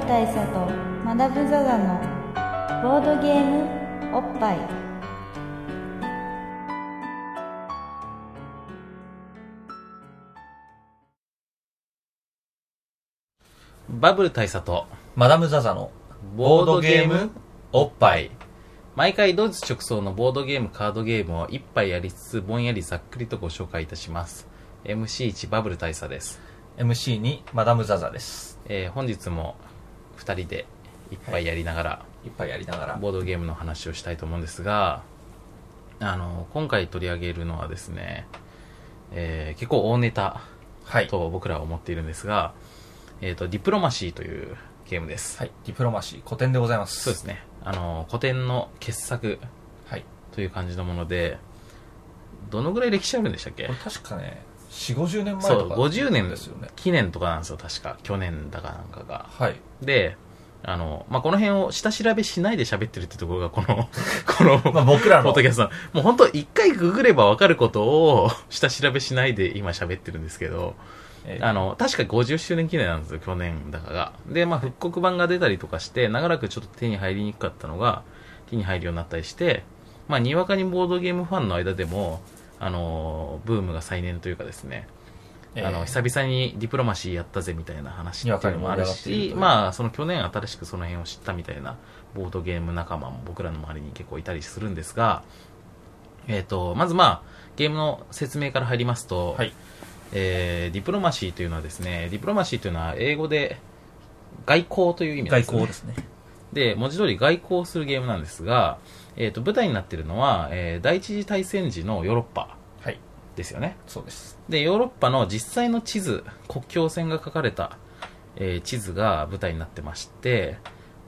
ル大佐とマダム・ザ・ザのボードゲームおっぱいバブル大佐とマダム・ザ・ザのボードゲームおっぱい。毎回ドイツ直送のボードゲームカードゲームを一杯やりつつぼんやりざっくりとご紹介いたします MC1 バブル大佐です、MC にマダム・ザ・ザです。えー本日も2人で一杯やりながらいっぱいやりながら。ボードゲームの話をしたいと思うんですがあの今回取り上げるのはですね、えー結構大ネタはい。と僕らは思っているんですが、えっ、とディプロマシーというゲームです、はい。ディプロマシー、古典でございます。そうですねあの古典の傑作はい。という感じのものでどのぐらい歴史あるんでしたっけ？確かね、4、50年前そうとか。50年ですよね。記念とかなんですよ確か去年だかなんかがはい。であの、まあ、この辺を下調べしないで喋ってるってところがこの このまあ僕らのポッドキャスもう本当一回ググれば分かることを下調べしないで今喋ってるんですけどえーあの確か50周年記念なんですよ去年だかがで、まあ、復刻版が出たりとかして長らくちょっと手に入りにくかったのが手に入るようになったりしてまあにわかにボードゲームファンの間でもあのブームが再燃というかですね。えーあの久々にディプロマシーやったぜみたいな話っていうのもあるしまあその去年新しくその辺を知ったみたいなボードゲーム仲間も僕らの周りに結構いたりするんですがえっ、とまずまあゲームの説明から入りますと、はい。えーディプロマシーというのはですねディプロマシーというのは英語で外交という意味なんですね。外交ですね。で文字通り外交するゲームなんですが、えー、と舞台になっているのは、えー第一次大戦時のヨーロッパはい。ですよねそうです。でヨーロッパの実際の地図国境線が書かれた、えー地図が舞台になってまして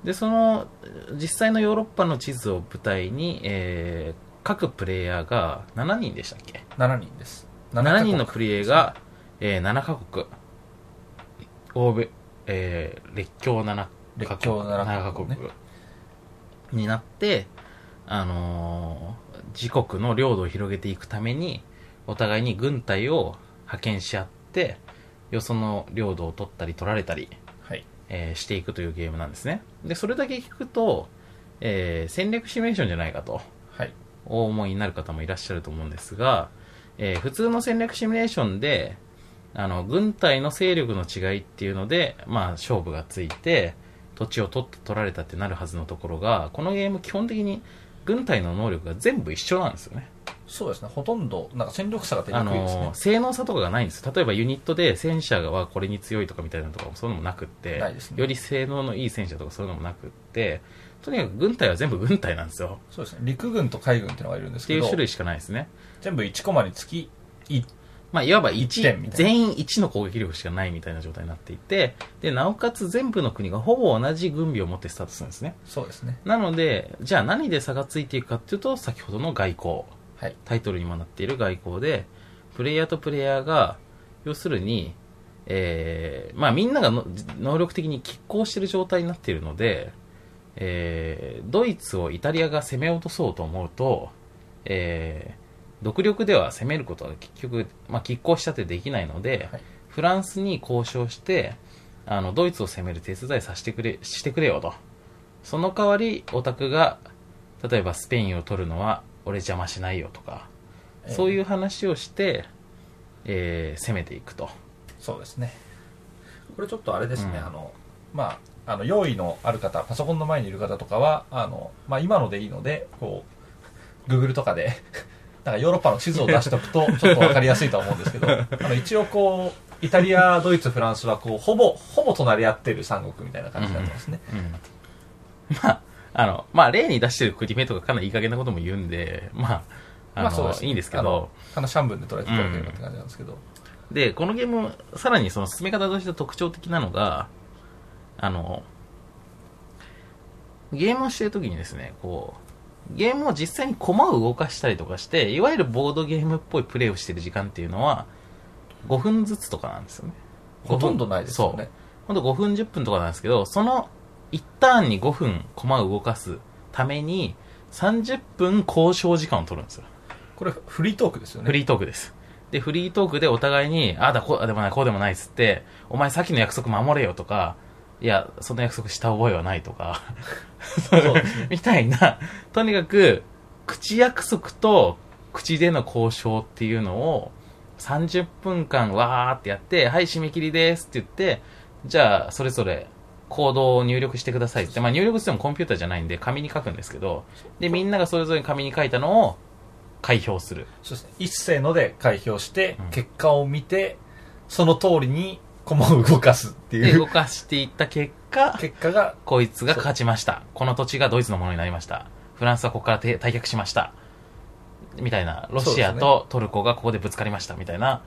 でその実際のヨーロッパの地図を舞台に、えー各プレイヤーが7人でしたっけ？7人です。7人のプレイヤーが、えー7カ国欧米、えー列強7カ国列強7 7カ国になって、あのー自国の領土を広げていくためにお互いに軍隊を派遣し合ってよその領土を取ったり取られたり、はい。えーしていくというゲームなんですねでそれだけ聞くと、えー戦略シミュレーションじゃないかとはい。お思いになる方もいらっしゃると思うんですが、えー普通の戦略シミュレーションであの軍隊の勢力の違いっていうので、まあ、勝負がついて土地を取って取られたってなるはずのところがこのゲーム基本的に軍隊の能力が全部一緒なんですよねそうですね。ほとんど、なんか戦力差が出あにくいですねの。性能差とかがないんです例えばユニットで戦車はこれに強いとかみたいなのとかもそういうのもなくってないですねより性能のいい戦車とかそういうのもなくってとにかく軍隊は全部軍隊なんですよそうですね。陸軍と海軍っていうのがいるんですけど、っていう種類しかないですね全部1コマにつき、いまあ、いわば一点み1、たいな全員1の攻撃力しかないみたいな状態になっていて、で、なおかつ全部の国がほぼ同じ軍備を持ってスタートするんですね。そうですね。なので、じゃあ何で差がついていくかっていうと、先ほどの外交。はい。タイトルにもなっている外交で、プレイヤーとプレイヤーが、要するに、えー、まあみんながの能力的に拮抗している状態になっているので、えー、ドイツをイタリアが攻め落とそうと思うと、えー、独力では攻めることは結局、まあ拮抗したってできないので、はいフランスに交渉して、あの、ドイツを攻める手伝いさせてくれ、してくれよと。その代わり、オタクが、例えばスペインを取るのは、俺邪魔しないよとか、えーそういう話をして、えー攻めていくと。そうですね。これちょっとあれですね、うんあの、まあ、あの、用意のある方、パソコンの前にいる方とかは、あの、まあ、今のでいいので、こう、Google とかで、なんかヨーロッパの地図を出しておくと、ちょっとわかりやすいとは思うんですけど、あの、一応こう、イタリア、ドイツ、フランスは、こう、ほぼ、ほぼ隣り合ってる三国みたいな感じになってますね。うん。まあ、あの、まあ、例に出してる国名とかかなりいい加減なことも言うんで、まあ、あの、まあそうですね。いいんですけど、あの、シャンブンで捉えていただければって感じなんですけど、で、このゲーム、さらにその進め方として特徴的なのが、あの、ゲームをしてるときにですね、こう、ゲームを実際に駒を動かしたりとかして、いわゆるボードゲームっぽいプレイをしてる時間っていうのは、5分ずつとかなんですよね。ほとんどないですよね。ほんと5分10分とかなんですけど、その1ターンに5分駒を動かすために、30分交渉時間を取るんですよ。これ、フリートークですよね。フリートークです。で、フリートークでお互いに、ああだ、こうでもない、こうでもないっつって、お前さっきの約束守れよとか、いや、その約束した覚えはないとか。みたいな、とにかく、口約束と口での交渉っていうのを、30分間わーってやって、はい、締め切りですって言って、じゃあ、それぞれ、コードを入力してくださいって、まあ入力してもコンピューターじゃないんで、紙に書くんですけど、で、みんながそれぞれ紙に書いたのを、開票する。そうです。ね。一斉ので開票してうん、結果を見て、その通りに駒を動かすってで、動いうかしていった結果、結果が、こいつが勝ちました。この土地がドイツのものになりました。フランスはここからて退却しました。みたいな、ロシアとトルコがここでぶつかりました。みたいな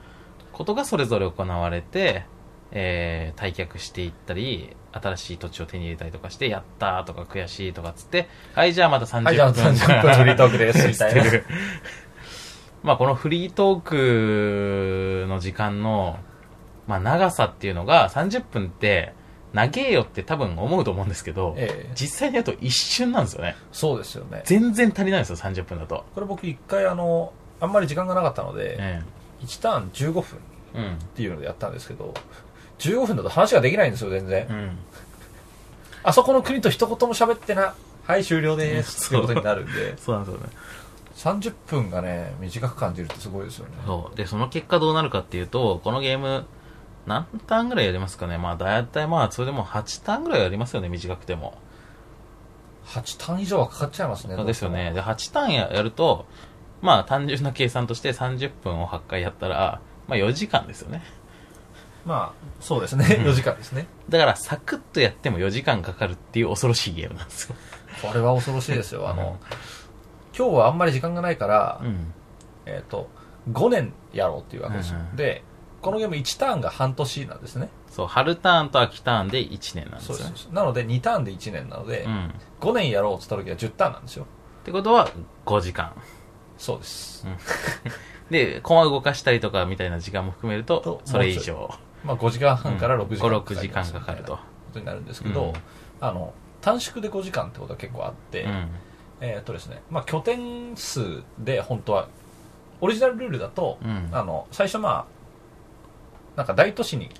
ことがそれぞれ行われて、えー、退却していったり、新しい土地を手に入れたりとかして、やったーとか悔しいとかっつって、はい、じゃあまた30分。はい、じゃあ30分フリートークです、みたいな。まあこのフリートークの時間の、まあ長さっていうのが30分って長えよって多分思うと思うんですけど、ええ実際にやると一瞬なんですよね。そうですよね。全然足りないんですよ、30分だと。これ僕一回あの、あんまり時間がなかったので、え1ターン15分うん。ていうのでやったんですけど、15分だと話ができないんですよ、全然。うん。あそこの国と一言も喋ってな、はい、終了です。ってうんいうことになるんで、そうなんですよね。30分がね、短く感じるってすごいですよね。そう。で、その結果どうなるかっていうと、このゲーム、何ターンぐらいやりますかねまあ大体まあそれでも8ターンぐらいやりますよね、短くても。8ターン以上はかかっちゃいますね。そうですよね。で、8ターンややると、まあ単純な計算として30分を8回やったら、まあ4時間ですよね。まあ、そうですね。4時間ですね。だからサクッとやっても4時間かかるっていう恐ろしいゲームなんですよ。これは恐ろしいですよ。あの、今日はあんまり時間がないから、うん。えっ、と、5年やろうっていうわけですよ。うんうんで、このゲーム1ターンが半年なんですね。そう、春ターンと秋ターンで1年なんですよねそう。なので2ターンで1年なので、うん。っ5年やろうって言った時は10ターンなんですよ。てことは5時間。そうです。で、コマ動かしたりとかみたいな時間も含めるとと、それ以上。まあ5時間半から6時間5 6時間かかるとことになるんですけど、うんあの、短縮で5時間ってことは結構あって、うん。えーっとですね、まあ拠点数で本当は、オリジナルルールだと、うんあの、最初まあ、なんか大都市に、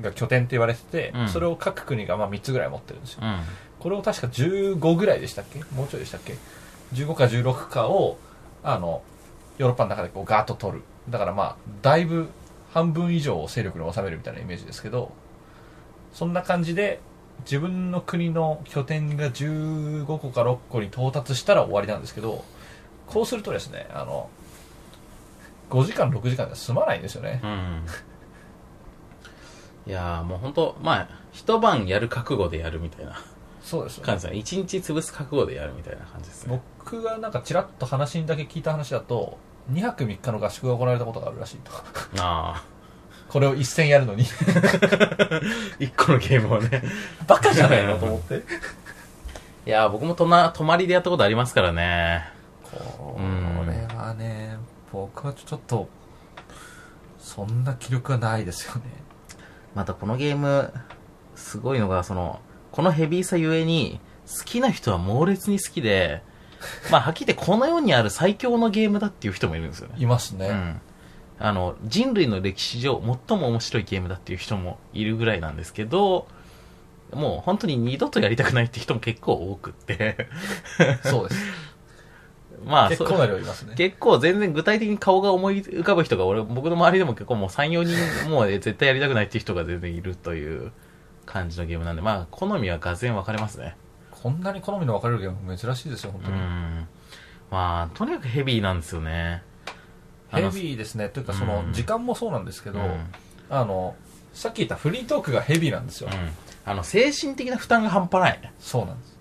が拠点って言われてて、うんそれを各国がまあ3つぐらい持ってるんですよ。うん。これを確か15ぐらいでしたっけ？もうちょいでしたっけ ?15 か16かを、あの、ヨーロッパの中でこうガーッと取る。だからまあ、だいぶ半分以上を勢力に収めるみたいなイメージですけど、そんな感じで、自分の国の拠点が15個か6個に到達したら終わりなんですけど、こうするとですね、あの、5時間、6時間では済まないんですよね。うん。いやーもう本当まあ、一晩やる覚悟でやるみたいなそうです感じですね。一日潰す覚悟でやるみたいな感じですね。僕がなんかちらっと話にだけ聞いた話だと、2泊3日の合宿が行われたことがあるらしいと。ああ。これを一戦やるのに。一個のゲームをね。バカじゃないのと思って。いやー僕もとな、泊まりでやったことありますからね。こうんれはね、僕はちょっと、そんな気力がないですよね。またこのゲーム、すごいのが、その、このヘビーさゆえに、好きな人は猛烈に好きで、まあ、はっきり言ってこの世にある最強のゲームだっていう人もいるんですよね。いますね。うん。あの、人類の歴史上最も面白いゲームだっていう人もいるぐらいなんですけど、もう本当に二度とやりたくないって人も結構多くって。そうです。まあ、結構な量いますね。結構全然具体的に顔が思い浮かぶ人が俺、僕の周りでも結構もう3、4人もう絶対やりたくないっていう人が全然いるという感じのゲームなんで、まあ、好みはがぜん分かれますね。こんなに好みの分かれるゲーム珍しいですよ、本う当に。ん。まあ、とにかくヘビーなんですよね。あヘのビーですね。というか、そのう、ん時間もそうなんですけど、うん。あの、さっき言ったフリートークがヘビーなんですよ。うん。あの、精神的な負担が半端ない。そうなんです。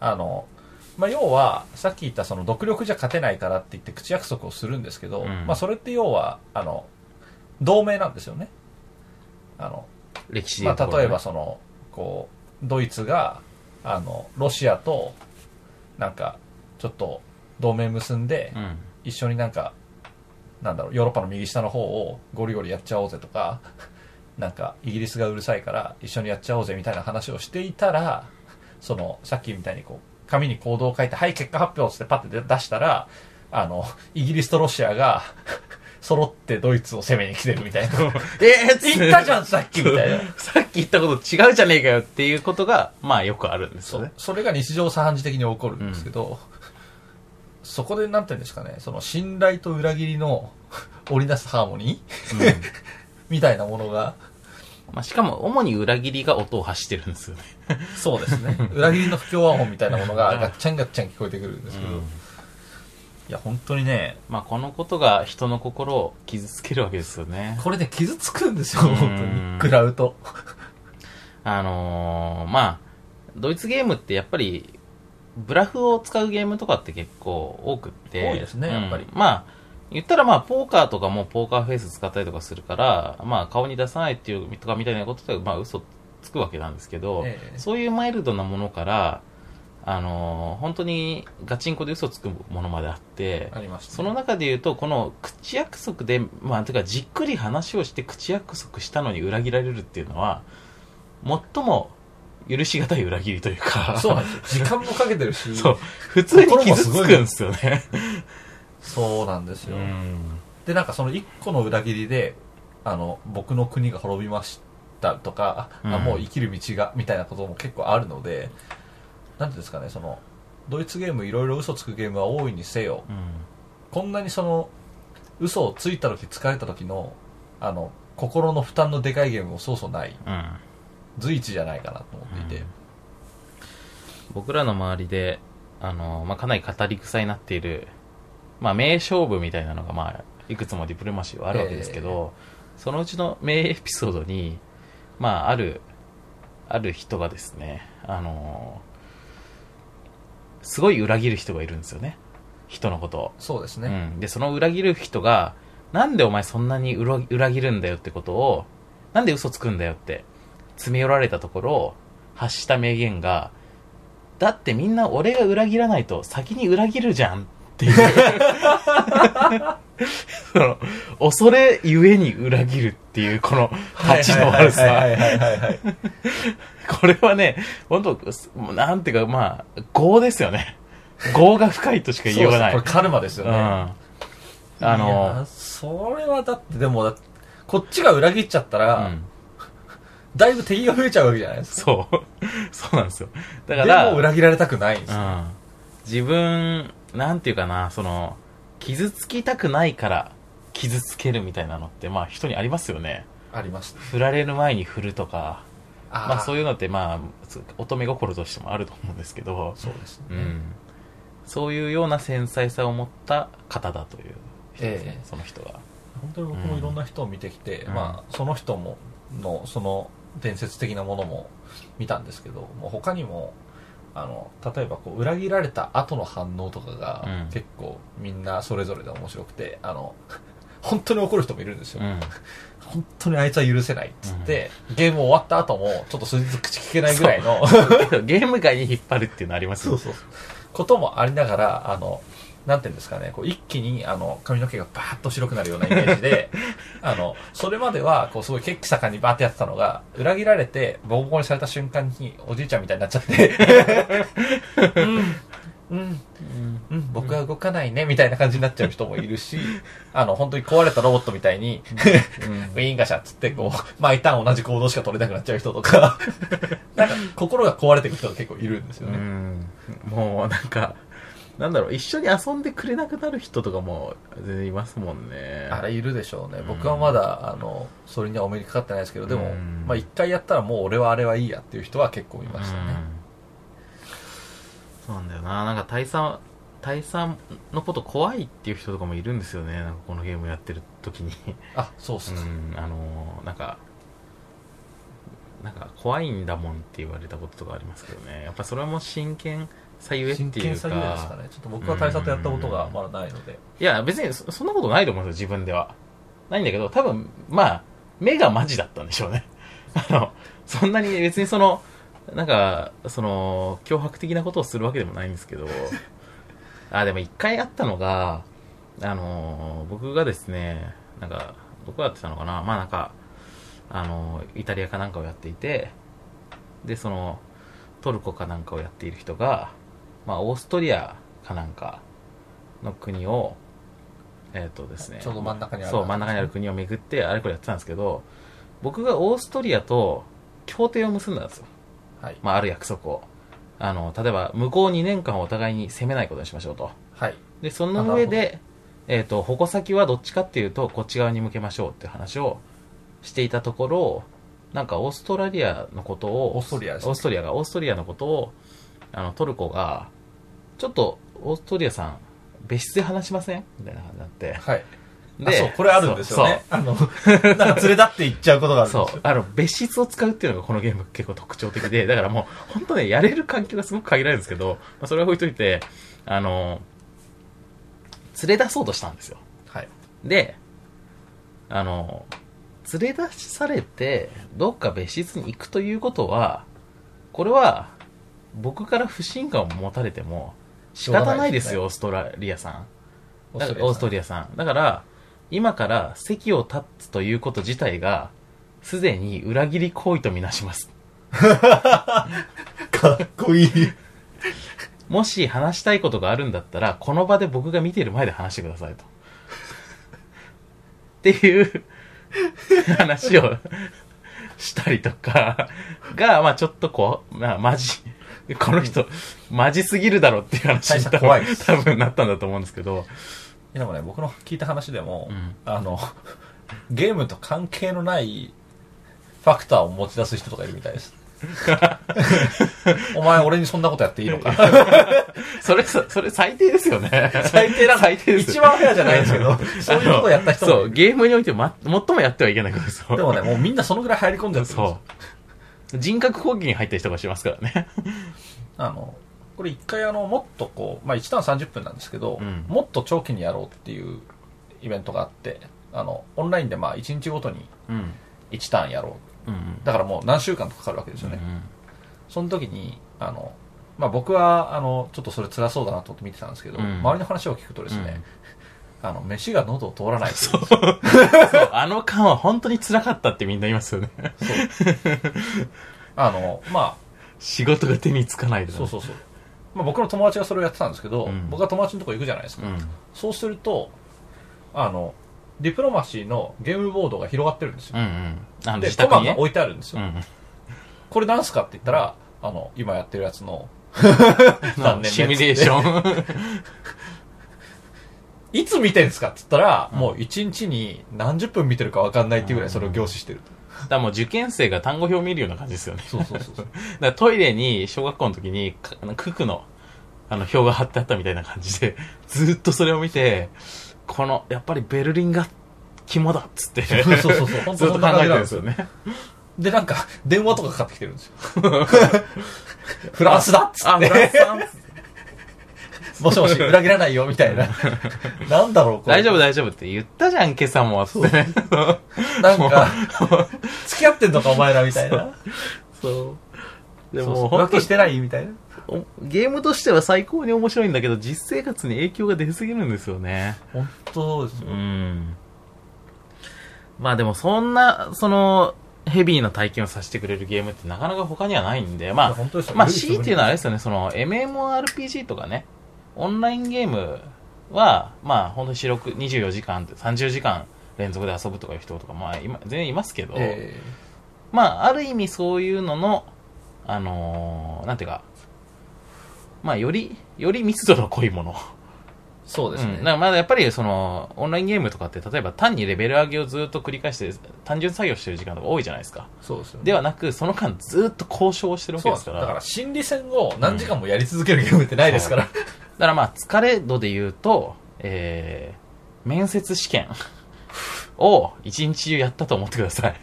あの、まあ、要は、さっき言ったその、独力じゃ勝てないからって言って口約束をするんですけど、うんまあ、それって要は、あの、同盟なんですよね。あの、歴史でまあ、例えばその、こう、ドイツが、あの、ロシアと、なんか、ちょっと、同盟結んで、うん。一緒になんか、なんだろう、ヨーロッパの右下の方をゴリゴリやっちゃおうぜとか、なんか、イギリスがうるさいから一緒にやっちゃおうぜみたいな話をしていたら、その、さっきみたいにこう、紙に行動を書いて、はい、結果発表ってパッて出したら、あの、イギリスとロシアが、揃ってドイツを攻めに来てるみたいな。えー言ったじゃん、さっきみたいな。さっき言ったこと違うじゃねえかよっていうことが、まあよくあるんですよね。。それが日常茶飯事的に起こるんですけど、そこでなんて言うんですかね、その信頼と裏切りの 織り出すハーモニー？みたいなものが、まあしかも、主に裏切りが音を発してるんですよね。そうですね。裏切りの不協和音みたいなものがガッチャンガッチャン聞こえてくるんですけど、うんいや、本当にね、まあこのことが人の心を傷つけるわけですよね。これで傷つくんですよ、うん本当に。食らうと。あのーまあ、ドイツゲームってやっぱり、ブラフを使うゲームとかって結構多くって。多いですねやっぱりうんまあ、言ったらまあ、ポーカーとかもポーカーフェイス使ったりとかするから、まあ、顔に出さないっていうとかみたいなことで、まあ、嘘つくわけなんですけど、ええ。そういうマイルドなものから、あのー本当にガチンコで嘘つくものまであって、ありました、その中で言うと、この口約束で、まあ、てかじっくり話をして口約束したのに裏切られるっていうのは、最も許しがたい裏切りというか、そうなんですよ。時間もかけてるし、そう。普通に傷つくんですよね。そうなんですよ。うん。で、なんかその一個の裏切りで、あの、僕の国が滅びましたとか、あうん。もう生きる道が、みたいなことも結構あるので、なんていうんですかね、その、ドイツゲームいろいろ嘘つくゲームは多いにせよ、こんなにその、嘘をついた時、疲れた時の、あの、心の負担のでかいゲームもそうそうない、うん。うん随一じゃないかなと思っていて、うん。僕らの周りで、あの、まあ、かなり語り草になっている、まあ、名勝負みたいなのが、まあ、いくつもディプロマシーはあるわけですけど、そのうちの名エピソードに、まあ、ある、ある人がですね、あの、すごい裏切る人がいるんですよね。人のことを。そうですね。うん。で、その裏切る人が、なんでお前そんなに裏裏切るんだよってことを、なんで嘘つくんだよって、詰め寄られたところ、発した名言が、だってみんな俺が裏切らないと先に裏切るじゃんっていう。その、恐れゆえに裏切るっていう、この、立ちの悪さ。これはね、本当なんていうか、まあ、業ですよね。業が深いとしか言いようがない。これカルマですようん。ね。あの、それはだってでもこっちが裏切っちゃったら、うん。だいぶ敵が増えちゃうわけじゃないですか。そう。そうなんですよ。だかでら、も裏切られたくないんですよ。うん。自分、なんていうかな、その、傷つきたくないから、傷つけるみたいなのって、まあ人にありますよね。あります。振られる前に振るとか、あまあそういう。のって、まあ、乙女心としてもあると思うんですけど、そうですね。うん。そういうような繊細さを持った方だという人ですね、ええその人が。本当に僕もいろんな人を見てきて、うんまあその人も、の、その伝説的なものも見たんですけど、もう他にも、あの、例えばこう裏切られた後の反応とかがうん結構みんなそれぞれで面白くて、あの、本当に怒る人もいるんですよ。うん。本当にあいつは許せないっつって、ゲーム終わった後もちょっと数日口聞けないぐらいの、ゲーム界に引っ張るっていうのありますよそうそう。こともありながら、あの、なんていうんですかね、こう一気にあの髪の毛がバーッと白くなるようなイメージで、あの、それまでは、こうすごい血気盛んにバーってやってたのが、裏切られて、ボコボコにされた瞬間におじいちゃんみたいになっちゃって、うん、うん、うん、僕は動かないね、みたいな感じになっちゃう人もいるし、あの、本当に壊れたロボットみたいに、ウィーンガシャっつって、こう、毎ターン同じ行動しか取れなくなっちゃう人とか、なんか、心が壊れていく人が結構いるんですようね。ん。もうなんか、なんだろう、一緒に遊んでくれなくなる人とかも全然いますもんね。あれいるでしょうね。うん僕はまだ、あの、それにはお目にかかってないですけど、でもうん、まあ一回やったらもう俺はあれはいいやっていう人は結構いましたね。うんそうなんだよな。なんか大佐、大佐のこと怖いっていう人とかもいるんですよね。なんかこのゲームやってる時に。あ、そうっすか。うん、あのなんか、なんか怖いんだもんって言われたこととかありますけどね。やっぱそれも真剣さゆえって真いう剣さゆえですかか。ね。ちょっと僕は大佐とやったことがまだないので。いや、別にそそんなことないと思うんですよ、自分では。ないんだけど、多分、まあ、目がマジだったんでしょうね。あの、そんなに別にその、なんか、その、脅迫的なことをするわけでもないんですけど、あ、でも一回あったのが、あの、僕がですね、なんか、どこやってたのかなまあなんか、あの、イタリアかなんかをやっていて、で、その、トルコかなんかをやっている人が、まあ、オーストリアかなんかの国を、えっ、とですね。ちょうど真ん中にあるそう、真ん中にある国を巡って、あれこれやってたんですけど、僕がオーストリアと協定を結んだんですよ。はい。まあ、ある約束を。あの、例えば、向こう2年間お互いに攻めないことにしましょうと。はい。で、その上で、えっ、と、矛先はどっちかっていうと、こっち側に向けましょうっていう話をしていたところ、なんかオーストラリアのことを、オーストリアオーストリアが、オーストリアのことを、あの、トルコが、ちょっと、オーストリアさん、別室で話しません？みたいな感じになって。はい。あ、でそう、これあるんですよね。あの、なんか連れ立って行っちゃうことがあるんですよ。そう。あの、別室を使うっていうのがこのゲーム結構特徴的で、だからもう、本当ね、やれる環境がすごく限られるんですけど、まあ、それは置いといて、あの、連れ出そうとしたんですよ。はい。で、あの、連れ出されて、どっか別室に行くということは、これは、僕から不信感を持たれても、仕方ないですよ、オーストラリアさん。だからオーストリアさん。だから、今から席を立つということ自体が、すでに裏切り行為とみなします。かっこいい。もし話したいことがあるんだったら、この場で僕が見ている前で話してくださいと。っていう話をしたりとかが、まあちょっとこう、まあマジ、この人、マジすぎるだろっていう話に大した怖いです多分なったんだと思うんですけど、でもね、僕の聞いた話でも、うんあの、ゲームと関係のないファクターを持ち出す人とかいるみたいです。お前俺にそんなことやっていいのかそれさ、それ最低ですよね。最低なん最低です。一番フェアじゃないんですけど、そういうことをやった人もそう、ゲームにおいて、ま、最もやってはいけないことですよ。でもね、もうみんなそのぐらい入り込んじゃってるんですよそう。人格攻撃に入った人がしますからね。あの、これ一回あの、もっとこう、まあ1ターン30分なんですけど、うんもっと長期にやろうっていうイベントがあって、あの、オンラインでまあ1日ごとにうん。1ターンやろう。うん。だからもう何週間とかかるわけですよね。その時に、あの、まあ僕は、あの、ちょっとそれ辛そうだなと思って見てたんですけど、うん周りの話を聞くとですね、あの、飯が喉を通らないというそう。あの間は本当に辛かったってみんな言いますよね。あの、ま仕事が手につかないあ、で。そうそうそう。まあ僕の友達がそれをやってたんですけど、うん僕が友達のとこ行くじゃないですか。うん。そうすると、あの、ディプロマシーのゲームボードが広がってるんですよ。うんうん。あの、で、自宅にね。コマが置いてあるんですよ。うんこれなんすかって言ったら、あの、今やってるやつの、うん。残念ねシミュレーション。だかいつ見てんすかって言ったら、うんもう一日に何十分見てるか分かんないっていうぐらいそれを凝視してる。らもう受験生が単語表を見るような感じですよね。そうそうそうそう。だからトイレに小学校の時にかあの九九のあの表が貼ってあったみたいな感じでずーっとそれを見てこのやっぱりベルリンが肝だっつってそうそうそうそう。本ず当そんな感じっと考えてるなんでよ。んですすよねで、なんか、電話とかかかってきてるんですよ。フランスだっつあフラン。スさんもしもし、裏切らないよ、みたいな。なんだろう、これ。大丈夫大丈夫って言ったじゃん今朝もっつってねなんか、付き合ってんのか、お前ら、みたいな。そう。でそう。そうも浮気してない？みたいな。おゲームとしては最高に面白いんだけど実生活に影響が出すぎるんですよね。本当ですよ。うん。まあでもそんな、その、ヘビーな体験をさせてくれるゲームってなかなか他にはないんで、まあ、まあ C っていうのはあれですよね、その MMORPG とかね、オンラインゲームは、まあ本当に四六24時間、30時間連続で遊ぶとかいう人とか、まあ今、全然いますけど、えまあある意味そういうのの、あのーなんていうか、まあより、より密度の濃いもの。ーそうですね。うん、だからまだやっぱりそのオンラインゲームとかって例えば単にレベル上げをずっと繰り返して単純作業してる時間とか多いじゃないですかそうですよね。ではなくその間ずっと交渉をしてるわけですから。だから、心理戦を何時間もやり続けるゲームってないですから。だからまあ疲れ度で言うと、えー、面接試験を一日中やったと思ってください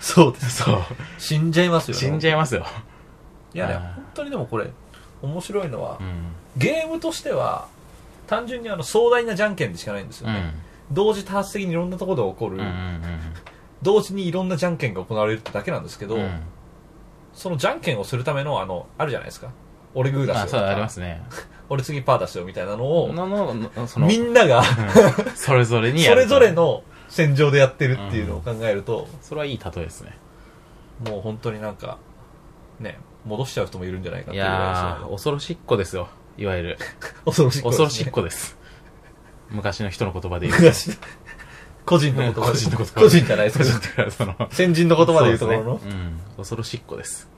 そうです。そう死んじゃいますよね。死んじゃいますよ、いやね、うん本当にでもこれ、面白いのはう、んゲームとしては、単純にあの壮大なじゃんけんでしかないんですよね。うん同時多発的にいろんなところで起こる、うんうん同時にいろんなじゃんけんが行われるってだけなんですけど、うんうんそのじゃんけんをするための、あの、あるじゃないですか。俺グー出すよとあそうありか、ますね。俺次パー出すよみたいなのを、のののそのみんなが、うんそれぞれにやるそれぞれの戦場でやってるっていうのを考えると、それはいい例えですね。もう本当になんか、ね、戻しちゃう人もいるんじゃないかっていいうぐらいやー恐ろしっこですよいわゆる。恐ろしい、恐ろしっこです。昔の人の言葉で言う昔個人の言葉で。個人の言葉個人じゃないですけど。だからその。先人の言葉で言うところの、そうですね。うん、恐ろしっこです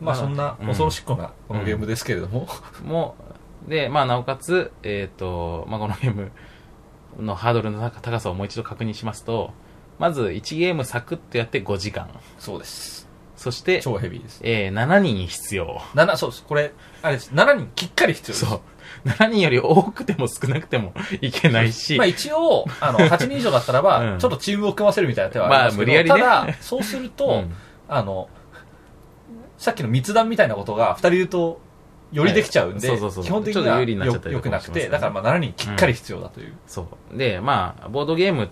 まあそんなうん。恐ろしっこなこのゲームですけれども、もうでまあなおかつえっ、と、まあ、このゲームのハードルの高高さをもう一度確認しますとまず1ゲームサクッとやって5時間。そうです。そして、超ヘビーです。えー7人必要。7そうです。これあれです。7人きっかり必要です。そう。7人より多くても少なくてもいけないし、まあ一応、あの、8人以上だったらば、うん。ちょっとチームを組ませるみたいな手はありますけど、まあ無理やりね。ただ、そうすると、うん。あの、さっきの密談みたいなことが2人いると、よりできちゃうんで、はいそうそうそう基本的には有利になっちゃったりよくなくて、だからまあ7人きっかり必要だという。そう。で、まあ、ボードゲームっ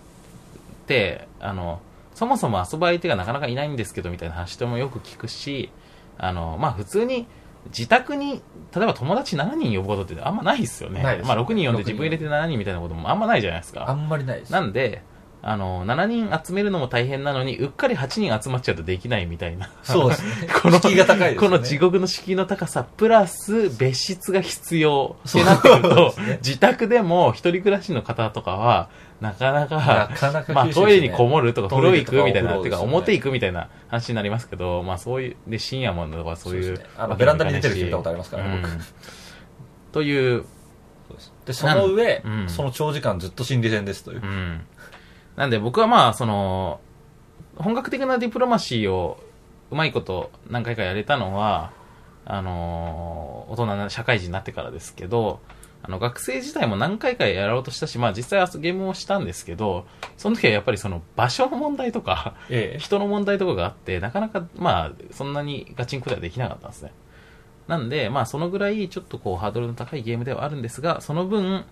て、あの、そもそも遊ぶ相手がなかなかいないんですけど、みたいな話もよく聞くし、あの、まあ、普通に、自宅に、例えば友達7人呼ぶことってあんまないですよね。まあ、6人呼んで6人自分入れて7人みたいなこともあんまないじゃないですあか。んまりないです。なんで、あの、7人集めるのも大変なのに、うっかり8人集まっちゃうとできないみたいな。そうですね。この敷居が高いね。この地獄の敷居の高さ、プラス別室が必要ってなってくると、ね自宅でも一人暮らしの方とかは、なかななか、かなかまあトイレにこもるとか、風呂行くみたいな、てか表行くみたいな話になりますけど、まあそういう、で、深夜もとかそういうあ。ベランダに出てる人見たことありますからね僕うん という、で、その上、うんその長時間ずっと心理戦ですというう。ん。なんで僕はまあ、その、本格的なディプロマシーをうまいこと何回かやれたのは、あのー大人な社会人になってからですけど、あの、学生時代も何回かやろうとしたし、まあ実際はゲームをしたんですけど、その時はやっぱりその場所の問題とか、ええ。人の問題とかがあって、なかなか、まあ、そんなにガチンコではできなかったんですね。なんで、まあ、そのぐらい、ちょっとこう、ハードルの高いゲームではあるんですが、その分、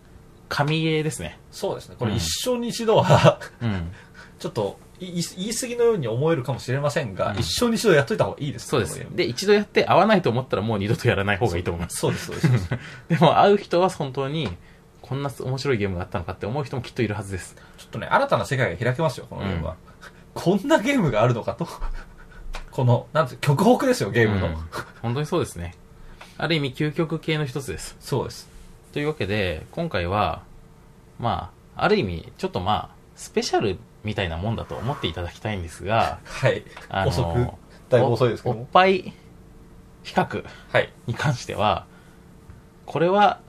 神ゲーですね。そうですね。これうん一生に一度は、うん。ちょっと言い言い過ぎのように思えるかもしれませんが、うん一生に一度やっといた方がいいです。そうですで、一度やって合わないと思ったらもう二度とやらない方がいいと思います。そうです、そうですそうです。でも、会う人は本当に、こんな面白いゲームがあったのかって思う人もきっといるはずです。ちょっとね、新たな世界が開けますよ、このゲームは。こんなゲームがあるのかと。この、なんて、極北ですよ、ゲームの。うん本当にそうですね。ある意味、究極系の一つです。そうです。というわけで、今回は、まあ、ある意味、ちょっとまあ、スペシャルみたいなもんだと思っていただきたいんですが、はい。あの遅く、だいぶ遅いですけどおおっも。ぱい比較はい。に関しては、これは、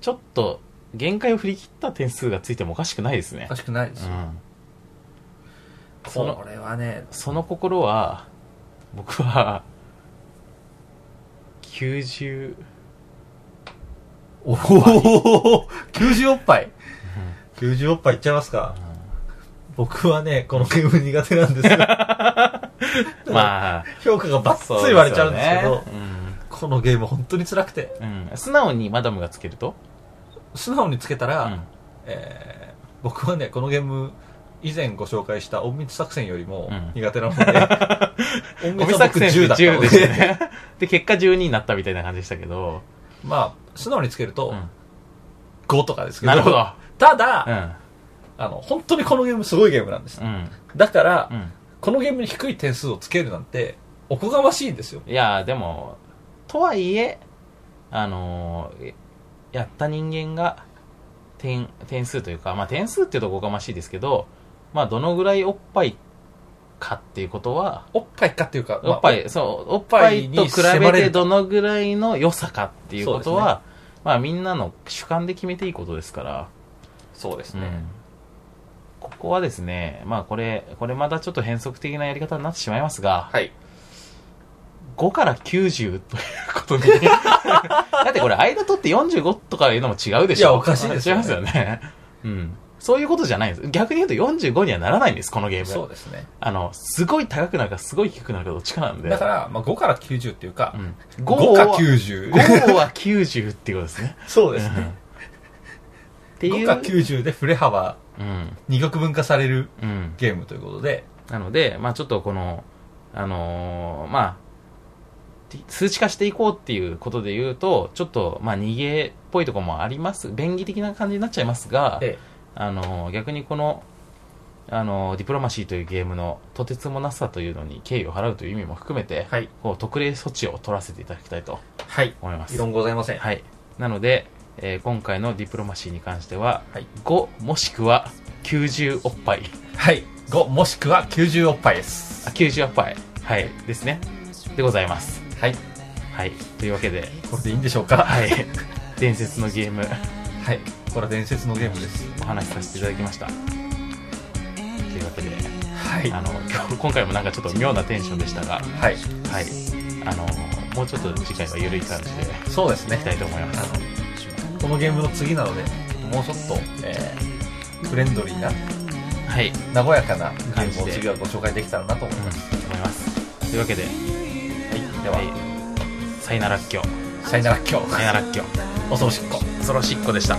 ちょっと、限界を振り切った点数がついてもおかしくないですねおか。しくないですよ。うん。そのこれはね、その心は、僕は、90、おお !90 おっぱい !90 おっぱいいっちゃいますか僕はね、このゲーム苦手なんですよ。まあ、評価がバッツリ言われちゃうんですけど、そうですよねこのゲーム本当に辛くて、うん。うん。素直にマダムがつけると？素直につけたら、うん。えー僕はね、このゲーム、以前ご紹介した隠密作戦よりもうん苦手な ので、隠密作戦10だった10ので。で、結果12になったみたいな感じでしたけど。まあ、素直につけるとうん。5とかですけど、なるほど。ただ、うん。あの、本当にこのゲームすごいゲームなんです。うん。だから、うん。このゲームに低い点数をつけるなんて、おこがましいんですよ。いや、でも、とはいえ、あのーやった人間が、点、点数というか、まあ点数っていうとおこがましいですけど、まあどのぐらいおっぱいかっていうことは、おっぱいかっていうか、おっぱい、まあそう、おっぱいと比べてどのぐらいの良さかっていうことは、まあみんなの主観で決めていいことですから、そうですね。うんここはですね、まあこれ、これまたちょっと変則的なやり方になってしまいますが、はい。5から90ということに。だってこれ間取って45とかいうのも違うでしょいやおかしいですよね違いますよね。うん。そういうことじゃないんです。逆に言うと45にはならないんです、このゲーム。そうですね。あの、すごい高くなるかすごい低くなるかどっちかなんで。だから、まあ、5から90っていうかう、ん、5かは90。5は90っていうことですね。そうですね。うんってい5う。か90で振れ幅、うん。二極分化されるうん。ゲームということで、なので、まあちょっとこの、あのーまあ、数値化していこうっていうことで言うと、ちょっと、まあ逃げっぽいところもあります。便宜的な感じになっちゃいますが、えあのー逆にこの、あのーディプロマシーというゲームのとてつもなさというのに敬意を払うという意味も含めて、はい。こう特例措置を取らせていただきたいとはい。思います。異論ございません。はい。なので、えー今回のディプロマシーに関しては、はい5もしくは90おっぱい。はい。5もしくは90おっぱいです。あ、90おっぱい。はい。ですね。でございます。はい。はい。というわけで、これでいいんでしょうか？はい。伝説のゲーム、はい。これは伝説のゲームです。お話しさせていただきました。というわけで、はい。あの、今日今回もなんかちょっと妙なテンションでしたが、はい。はい。あの、もうちょっと次回は緩い感じでそうですねいき。たいと思います。あの、このゲームの次なので、もうちょっと、えー、フレンドリーな、はい。和やかなゲームを次はご紹介できたらなと思いうん、ます。思います。というわけで、はい。では、はい。さよならっきょ。さよなら今日。さよならっきょ。恐ろしっこ。恐ろしっこでした。